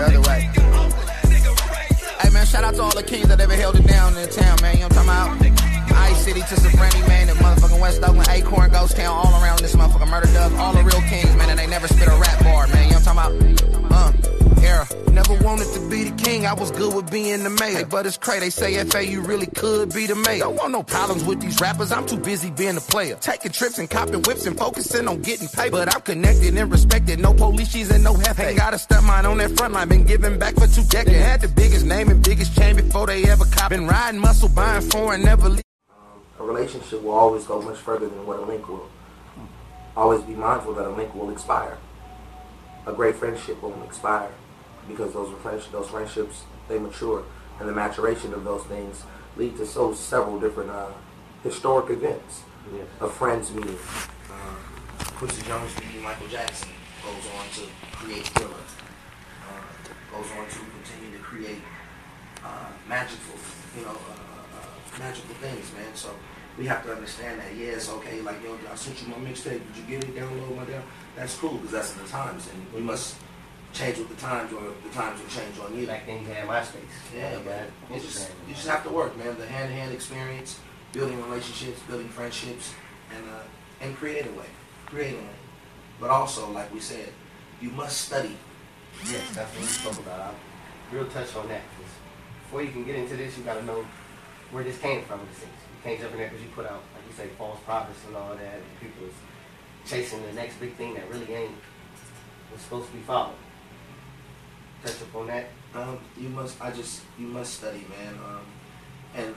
the other way. Hey man, shout out to all the kings that ever held it down in the town, man. You know what I'm talking about? Ice City to Supreme, man, the motherfucking West Oakland, Acorn, Ghost Town, all around this motherfucking murder dove. All the real kings, man, and they never spit a rap bar, man. You know what I'm talking about? Uh, era. Never wanted to be the king, I was good with being the mayor. But it's crazy, they say FA, you really could be the mayor. Don't want no problems with these rappers, I'm too busy being a player. Taking trips and copping whips and focusing on getting paid. But I'm connected and respected, no police and no hefe. Ain't got a step mine on that front line, been giving back for two decades. They Had the biggest name and biggest chain before they ever cop. Been riding muscle, buying foreign, never leave. a relationship will always go much further than what a link will. Always be mindful that a link will expire. A great friendship won't expire because those friendships, those friendships they mature, and the maturation of those things lead to so several different uh, historic events Yes. of friends meeting. Uh, Quincy Jones meeting Michael Jackson goes on to create Thriller. Uh, goes on to continue to create uh, magical, you know, uh, uh, magical things, man. So we have to understand that. Yeah, it's okay. Like, yo, I sent you my mixtape. Did you get it? Download my down. That's cool because that's the times, and we must change with the times, or the times will change on you. Back then you had MySpace. Yeah, you man. You just, you just have to work, man. The hand-to-hand experience, building relationships, building friendships, and uh, and create a way, create a way. But also, like we said, you must study. Yes, that's what we spoke about. I real touch on that. Cause before you can get into this, you got to know where this came from. This things. You can't jump in there because you put out, like you say, false prophets and all that. And people is chasing the next big thing that really ain't was supposed to be followed. Touch up on that. Um, you must. I just. You must study, man. Um, and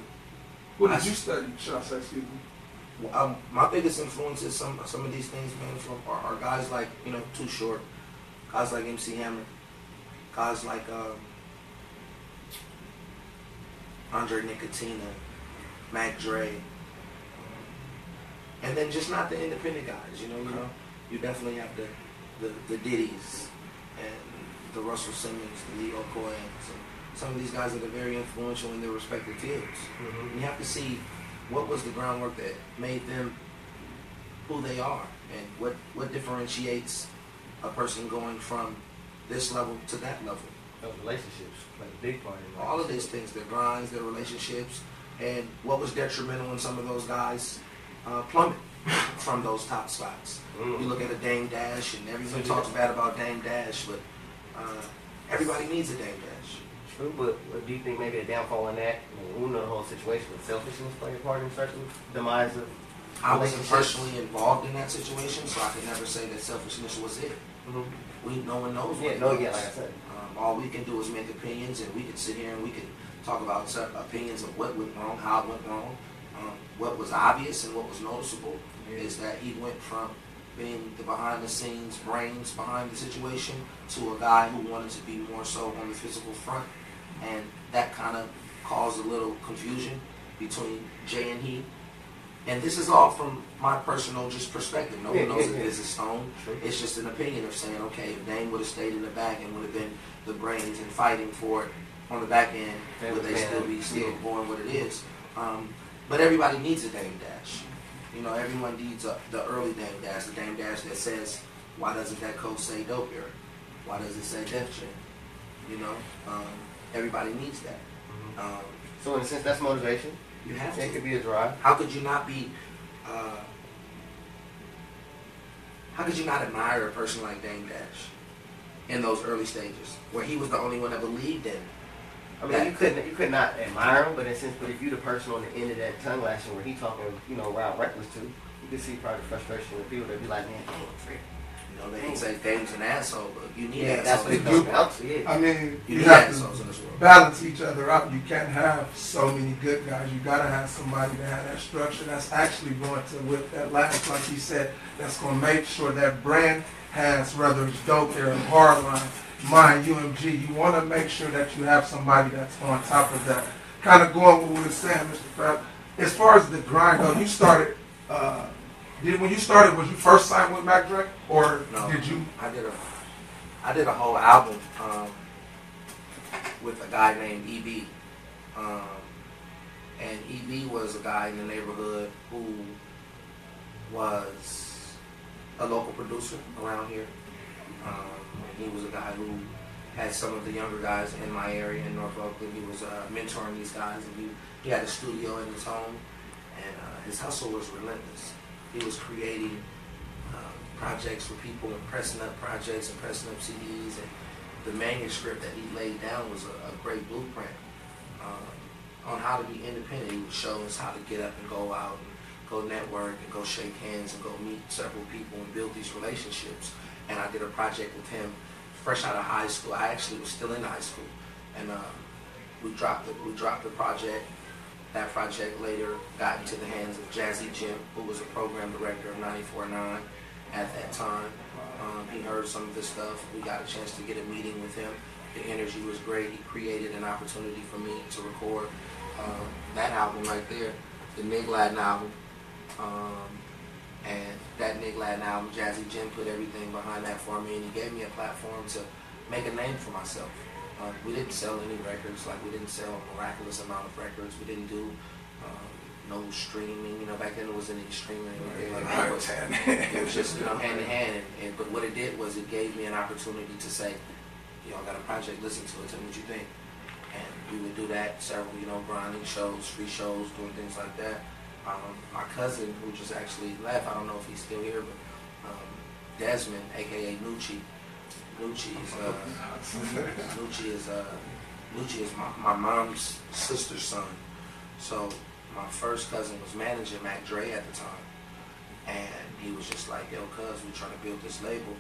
What did you study, should I say, excuse me? um, my biggest influences, some some of these things, man, from are, are guys like you know Too Short, guys like MC Hammer, guys like um, Andre Nickatina, Mac Dre, um, and then just not the independent guys. You know, you know, you definitely have the the, the Diddy's and the Russell Simmons, the Lyor Cohen's, and some of these guys that are very influential in their respective fields. Mm-hmm. You have to see what was the groundwork that made them who they are and what, what differentiates a person going from this level to that level. Those relationships play a big part in. All of these things, their grinds, their relationships, and what was detrimental in some of those guys uh, plummet from those top spots. Mm. You look at a Dame Dash, and everyone So talks bad about Dame Dash, but uh, everybody needs a Dame Dash. True, but what do you think maybe the downfall in that? I mean, we know the whole situation with selfishness playing a part in certain demise of I wasn't personally involved in that situation, so I can never say that selfishness was it. Mhm. We no one knows Yeah, no, yeah, like I said. Um, all we can do is make opinions, and we can sit here and we can talk about opinions of what went wrong, how it went wrong. Um, what was obvious and what was noticeable Yeah. is that he went from being the behind-the-scenes brains behind the situation to a guy who wanted to be more so on the physical front, and that kind of caused a little confusion between Jay and he. And this is all from my personal just perspective. No one knows if this is stone. It's just an opinion of saying, okay, if Dame would have stayed in the back and would have been the brains and fighting for it on the back end, would they still be still Yeah. going what it is? Um, but everybody needs a Dame Dash. You know, everyone needs a, the early Dame Dash, the Dame Dash that says, why doesn't that code say Dope Era? Why does it say Def Jam? You know, um, everybody needs that. Um, So in a sense, that's motivation. you have It to. could be a drive. How could you not be? Uh, how could you not admire a person like Dame Dash in those early stages, where he was the only one that believed in? I mean, you couldn't you could not admire him, but in a sense, but if you the person on the end of that tongue lashing where he talking, you know, wild reckless to, you can see probably frustration with people that be like, man, damn, frick. You know, they can say Dame's an asshole, but you need yeah, that's assholes. what it in comes this down world. to. Yeah. I mean, You you need have to in this world. balance each other out. You can't have so many good guys. You gotta have somebody that has that structure that's actually going to whip that last, like you said, that's gonna make sure that brand has, whether it's dope or hardline, mine, UMG. You want to make sure that you have somebody that's on top of that. Kind of going with what we were saying, Mr. Pratt. As far as the grind though, you started. Uh, did when you started, was you first signed with Mac Dre, or No. did you? I did a, I did a whole album um, with a guy named EB, um, and EB was a guy in the neighborhood who was a local producer around here. Um, he was a guy who had some of the younger guys in my area in North Oakland. He was uh, mentoring these guys, and he, he had a studio in his home, and uh, his hustle was relentless. He was creating uh, projects for people and pressing up projects and pressing up CDs, and the manuscript that he laid down was a, a great blueprint uh, on how to be independent. He would show us how to get up and go out and go network and go shake hands and go meet several people and build these relationships. And I did a project with him fresh out of high school. I actually was still in high school, and uh, we dropped the, we dropped the project. That project later got into the hands of Jazzy Jim, who was a program director of 94.9 at that time. Um, he heard some of this stuff. We got a chance to get a meeting with him. The energy was great. He created an opportunity for me to record um, that album right there, the Nig Latin album. Um, and that Nig Latin album, Jazzy Jim put everything behind that for me, and he gave me a platform to make a name for myself. Uh, we didn't sell any records, like we didn't sell a miraculous amount of records. We didn't do um, no streaming. You know, back then it wasn't any streaming anything like that. But it was just you know hand in hand. And, and but what it did was it gave me an opportunity to say, you know, I got a project. Listen to it. Tell me what you think. And we would do that several, you know, grinding shows, free shows, doing things like that. Um, my cousin, who just actually left, I don't know if he's still here, but um, Desmond, aka Nucci. Nucci is uh, Nucci is uh, Nucci is my, my mom's sister's son. So my first cousin was managing Mac Dre at the time, and he was just like, "Yo, cuz, we're trying to build this label."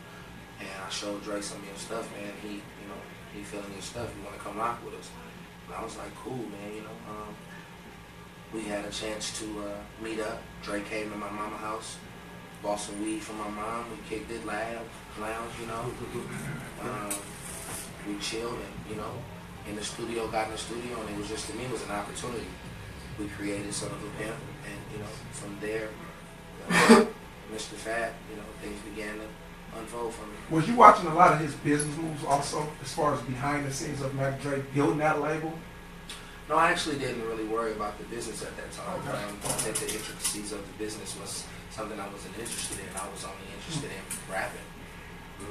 And I showed Dre some of your stuff, man. He, you know, he feeling your stuff. You want to come rock with us? And I was like, "Cool, man." You know. Um, we had a chance to uh, meet up. Dre came to my mama house, bought some weed from my mom. We kicked it, loud, lounge, you know. Um, we chilled and, you know, in the studio, got in the studio, and it was just, to me, it was an opportunity. We created Son of a Pimp, and, you know, from there, uh, Mistah Fab, you know, things began to unfold for me. Was you watching a lot of his business moves also, as far as behind the scenes of Mac Dre building that label? No, I actually didn't really worry about the business at that time. Okay. Um, I think the intricacies of the business was something I wasn't interested in. I was only interested in rapping.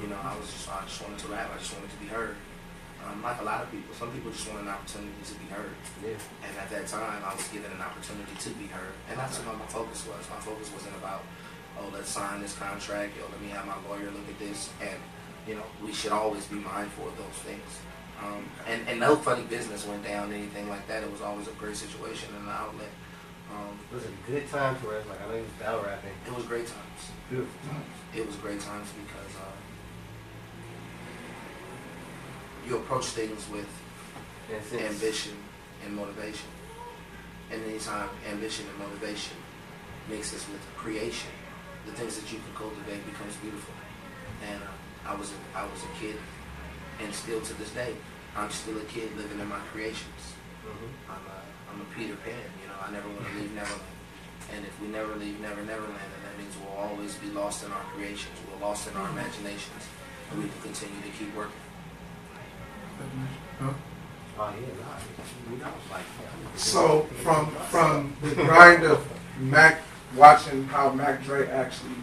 You know, I was just I just wanted to rap. I just wanted to be heard. Um, like a lot of people, some people just want an opportunity to be heard. Yeah. And at that time, I was given an opportunity to be heard, and that's what my focus was. My focus wasn't about, oh, let's sign this contract. Yo, let me have my lawyer look at this. And you know, we should always be mindful of those things. Um, and, and no funny business went down, anything like that. It was always a great situation and an outlet. Um, It was a good time for us. Like I know he was battle rapping. it was great times. Beautiful times. It was great times because uh, you approach things with ambition and motivation. And anytime ambition and motivation mixes with creation, the things that you can cultivate becomes beautiful. And uh, I was a, I was a kid, and still to this day, I'm still a kid living in my creations. Mhm. I'm a, I'm a Peter Pan, you know, I never want to leave Neverland. And if we never leave Never Neverland, then that means we'll always be lost in our creations. We're lost in our imaginations. And we can continue to keep working. Huh? Oh yeah, nah. We got like So from from the grind of Mac, watching how Mac Dre actually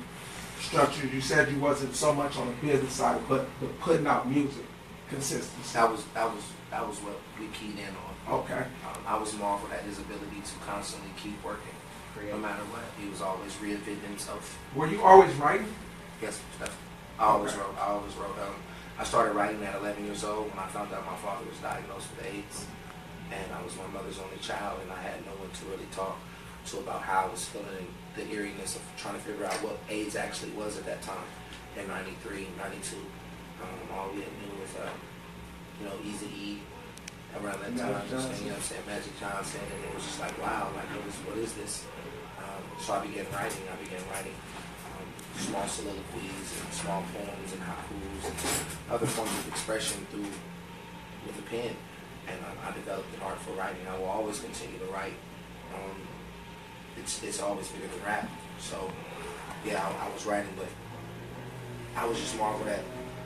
structured, you said you wasn't so much on the business side, but the putting out music, consistency. That was that was that was what we keyed in on. Okay. Um, I was marveled at his ability to constantly keep working, no matter what. He was always reinventing himself. Were you always writing? Yes, Steph. I always Okay. wrote. I always wrote. Um, I started writing at 11 years old when I found out my father was diagnosed with AIDS, and I was my mother's only child, and I had no one to really talk to about how I was feeling the eeriness of trying to figure out what AIDS actually was at that time in 93, 92. Um, all we had knew was, um, you know, Easy E around that time, Johnson. you know what I'm saying, Magic Johnson, and it was just like, wow, like, what is, what is this? Um, so I began writing. I began writing um, small soliloquies and small poems and haikus and other forms of expression through with a pen. And I, I developed an art for writing. I will always continue to write. Um, it's it's always bigger than rap. So yeah, I, I was writing, but I was just marveled at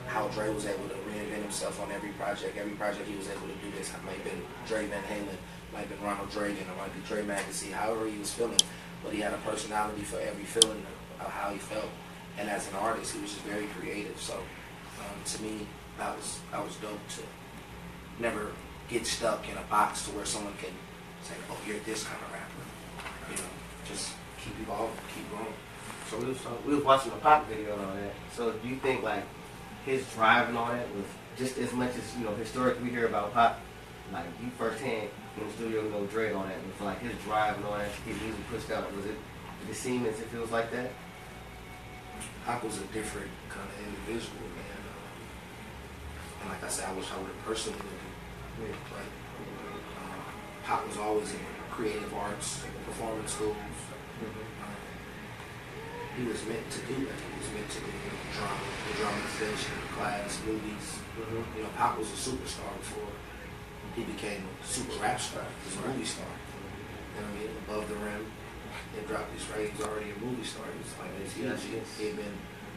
how Dre was able to reinvent himself on every project. Every project he was able to do this. It might have been Dre Van Halen, might have been Ronald Dregan, or might be Dre Magazine, however he was feeling. But he had a personality for every feeling of how he felt. And as an artist, he was just very creative. So um, to me, that was that was dope to never get stuck in a box to where someone can say, "Oh, you're this kind of rapper." You know, just keep evolving, keep growing. So we was, uh, we was watching the Pac video and all that. So do you think like his drive and all that was just as much as you know historically we hear about Pac, like you firsthand in the studio with no dread on that, and for like his drive and all that get music pushed out, was it did it seem as if it was like that? Pac was a different kind of individual, man. Um, and like I said, I wish I would have personally. Yeah. Right? Um, Pac was always in creative arts, performance schools. Um, he was meant to do that. He was to do you know, drama, the drama fish, class, movies. You know, Pac was a superstar before he became a super rap star. He was a movie star. You know what I mean? Above the rim. He dropped his right. He was already a movie star. He was like, it's Yes, huge. yes. He had been,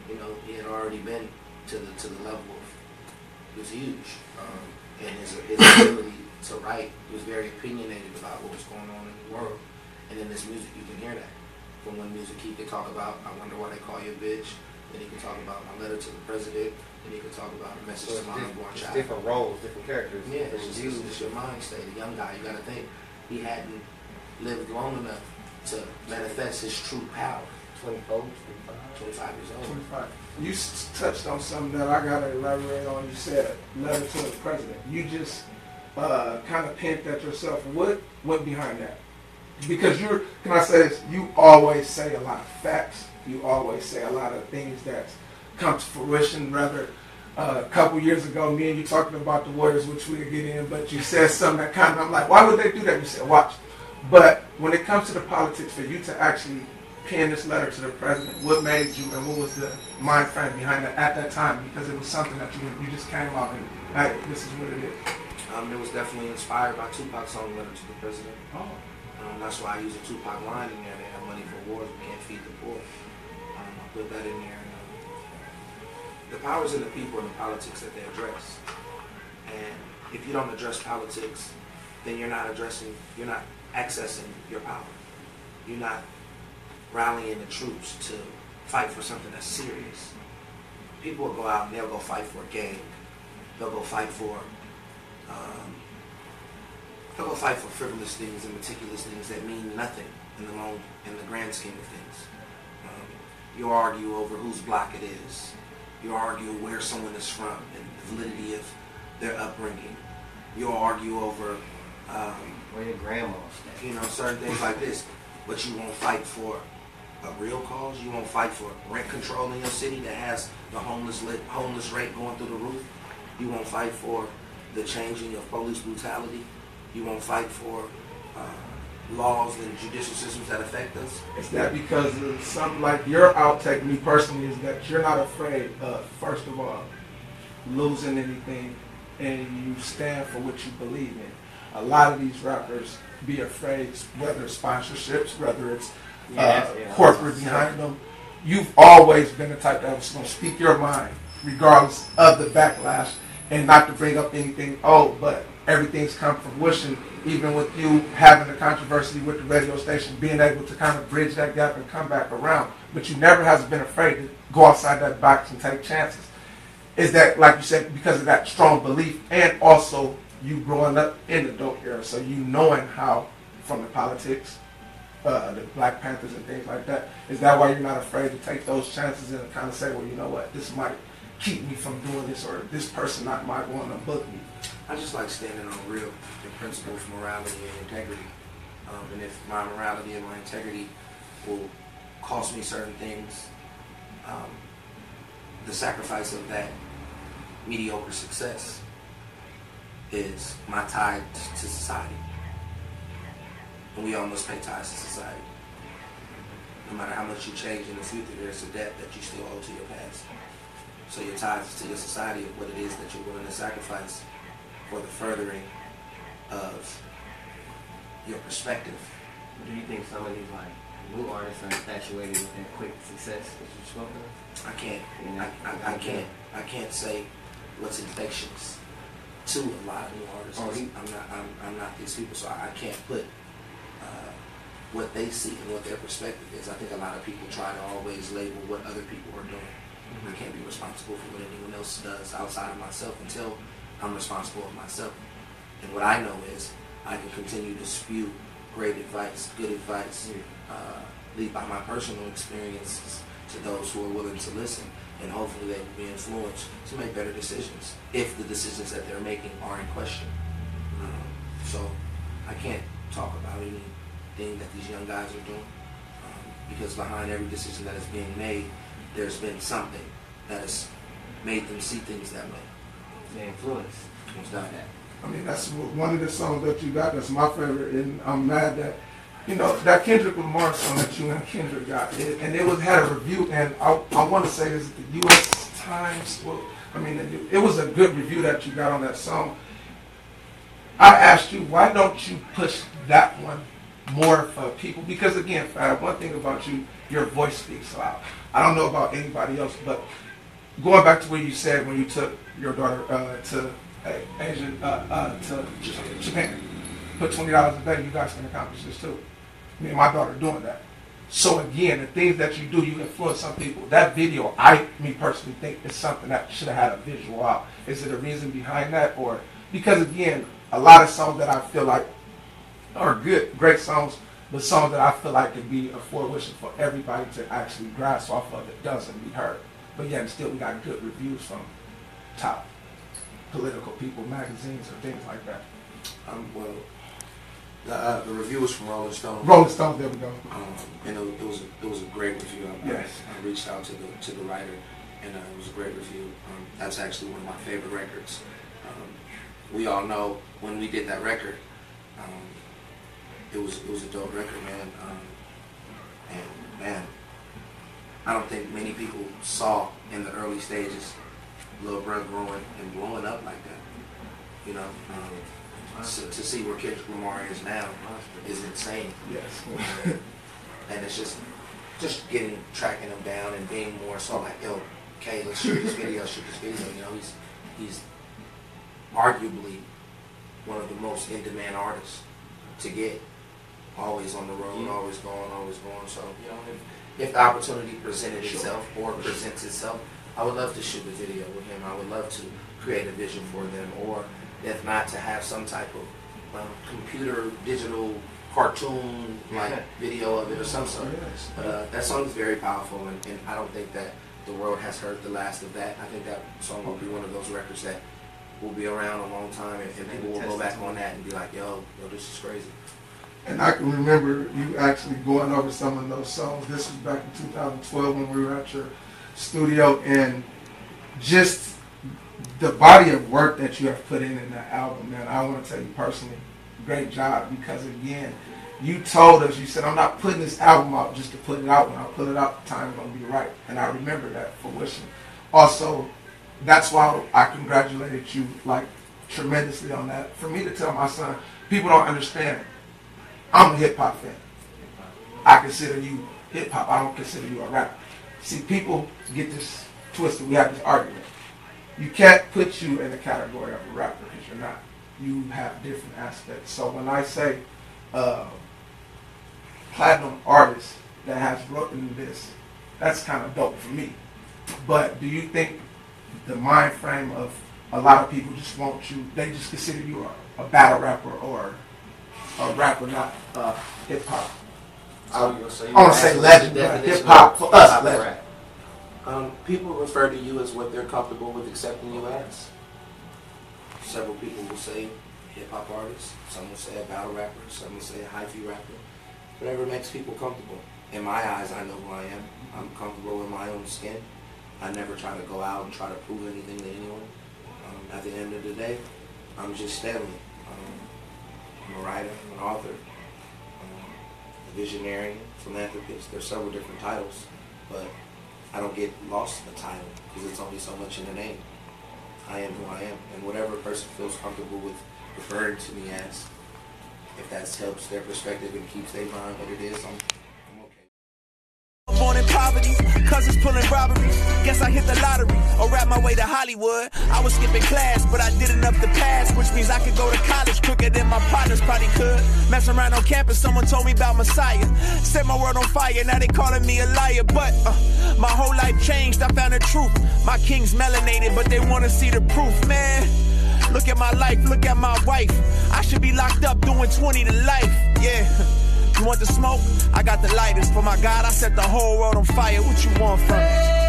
you know, he had already been to the to the level of. He was huge. Um, and his, his ability to write, he was very opinionated about what was going on in the world. And in this music, you can hear that. From one music, he could talk about, I wonder why they call you a bitch. Then he could talk about my letter to the president. Then he could talk about a message So to my diff- unborn it's child. different roles, different characters, Yeah, different it's just, views. it's your mind state. A young guy, you got to think he hadn't lived long enough to manifest his true power. 24, 25 years old. 25. You touched on something that I gotta elaborate on. You said letter to the president. You just uh, kind of pinned at yourself. What went behind that? Because you're, can I say this? You always say a lot of facts. You always say a lot of things that come to fruition. Rather, uh, a couple years ago, me and you talking about the Warriors, which we get in, but you said something that kind of, I'm like, why would they do that? You said, watch. But when it comes to the politics, for you to actually pen this letter to the president, what made you and what was the mind frame behind that at that time? Because it was something that you you just came out and, hey, this is what it is. Um, it was definitely inspired by Tupac's song Letter to the President. Oh. Um, that's why I use a Tupac line in there. They have money for wars, we can't feed the poor. Um, I put that in there. And, um, the powers of the people and the politics that they address. And if you don't address politics, then you're not addressing, you're not accessing your power. You're not rallying the troops to fight for something that's serious. People will go out and they'll go fight for a gang. They'll go fight for um, they'll fight for frivolous things and meticulous things that mean nothing in the long, in the grand scheme of things. Um, you argue over whose block it is. You argue where someone is from and the validity of their upbringing. You'll argue over, um, Where your grandma stay. you know, certain things like this. But you won't fight for a real cause. You won't fight for rent control in your city that has the homeless lit, homeless rate going through the roof. You won't fight for the changing of police brutality. You won't fight for uh, laws and judicial systems that affect us. Is that because of something like your outtake, me personally, is that you're not afraid of, first of all, losing anything and you stand for what you believe in. A lot of these rappers be afraid, whether it's sponsorships, whether it's Yeah, uh, that's- yeah, corporate behind them. You've always been the type that was going to speak your mind, regardless of the backlash, and not to bring up anything old, but everything's come from fruition, even with you having the controversy with the radio station, being able to kind of bridge that gap and come back around. But you never has been afraid to go outside that box and take chances. Is that, like you said, because of that strong belief and also you growing up in the dope era, so you knowing how from the politics, uh, the Black Panthers and things like that. Is that why you're not afraid to take those chances and kind of say, well, you know what, this might keep me from doing this, or this person not might want to book me. I just like standing on real and principles, morality, and integrity. Um, and if my morality and my integrity will cost me certain things, um, the sacrifice of that mediocre success is my tie to society. And we all must pay ties to society. No matter how much you change in the future, there's a debt that you still owe to your past. So your ties to your society of what it is that you're willing to sacrifice for the furthering of your perspective. Do you think some of these like new artists are infatuated with that quick success that you spoke of? I can't, Yeah. I, I, I can't, I can't say what's infectious to a lot of new artists. Oh, he- I'm not, I'm, I'm not these people, so I, I can't put uh, what they see and what their perspective is. I think a lot of people try to always label what other people are doing. I can't be responsible for what anyone else does outside of myself until I'm responsible of myself. And what I know is I can continue to spew great advice, good advice, uh, lead by my personal experiences to those who are willing to listen. And hopefully they will be influenced to make better decisions if the decisions that they're making are in question. Um, so I can't talk about anything that these young guys are doing um, because behind every decision that is being made, there's been something that has made them see things that way. The influence. Most definitely. I mean, that's one of the songs that you got that's my favorite, and I'm mad that, you know, that Kendrick Lamar song that you and Kendrick got, it, and it was had a review, and I, I want to say this the U.S. Times, well, I mean, it, it was a good review that you got on that song. I asked you, why don't you push that one more for people? Because again, Fab, one thing about you, your voice speaks loud. I don't know about anybody else, but going back to what you said when you took your daughter uh, to uh, Asian uh, uh, to Japan, put twenty dollars a day, you guys can accomplish this too. Me and my daughter doing that. So again, the things that you do, you influence some people. That video, I, me personally, think is something that should have had a visual out. Is it a reason behind that, or because again, a lot of songs that I feel like are good, great songs, but songs that I feel like could be a fruition for everybody to actually grasp off of that doesn't be heard. But yet still we got good reviews from top political people, magazines, or things like that. Um, well, the, uh, the review was from Rolling Stone. Rolling Stone, there we go. Um, and it, it was a, it was a great review. I, Yes. I reached out to the to the writer, and uh, it was a great review. Um, that's actually one of my favorite records. Um, we all know when we did that record, um, it was it was a dope record, man. Um, and man, I don't think many people saw in the early stages Lil Bruh growing and blowing up like that. You know, um, so, to see where Kendrick Lamar is now is insane Yes. and it's just just getting tracking him down and being more so like yo okay let's shoot this video shoot this video you know he's he's arguably one of the most in demand artists to get always on the road Yeah. always going always going so you know if, if the opportunity presented Sure. itself or presents itself I would love to shoot a video with him I would love to create a vision for them or if not to have some type of um, computer digital cartoon like video of it or some sort Yes. but uh, that song is very powerful, and, and I don't think that the world has heard the last of that. I think that song will be one of those records that will be around a long time, and, and people will go back on that and be like, "Yo, yo, this is crazy." And I can remember you actually going over some of those songs. This was back in 2012 when we were at your studio, and just the body of work that you have put in in that album, man. I want to tell you personally, great job because again, you told us you said I'm not putting this album out just to put it out. When I put it out, the time's gonna be right, and I remember that fruition. Also, that's why I congratulated you like tremendously on that. For me to tell my son, people don't understand. I'm a hip hop fan. I consider you hip hop. I don't consider you a rapper. See, people get this twisted. We have this argument. You can't put you in the category of a rapper because you're not. You have different aspects. So when I say uh, platinum artist that has written this, that's kind of dope for me. But do you think the mind frame of a lot of people just want you? They just consider you a, a battle rapper or a rapper, not uh, hip hop. So you- so I want to say legend, the but definition hip hop for us, legend. Um, people refer to you as what they're comfortable with accepting you as. Several people will say hip hop artist. Some will say a battle rapper. Some will say a hyphy rapper. Whatever makes people comfortable. In my eyes, I know who I am. I'm comfortable in my own skin. I never try to go out and try to prove anything to anyone. Um, at the end of the day, I'm just Stanley. Um, I'm a writer, I'm an author, um, a visionary, philanthropist. There's several different titles, but I don't get lost in the title because it's only so much in the name. I am who I am, and whatever person feels comfortable with referring to me as, if that helps their perspective and keeps their mind what it is, I'm, I'm okay. Cousins pulling robberies. Guess I hit the lottery or rap my way to Hollywood. I was skipping class, but I did enough to pass, which means I could go to college quicker than my partners probably could. Messing around on campus, someone told me about Messiah. Set my world on fire, now they calling me a liar. But uh, my whole life changed, I found the truth. My king's melanated, but they wanna see the proof, man. Look at my life, look at my wife. I should be locked up doing 20 to life, yeah. You want the smoke? I got the lighters. For my God, I set the whole world on fire. What you want from me?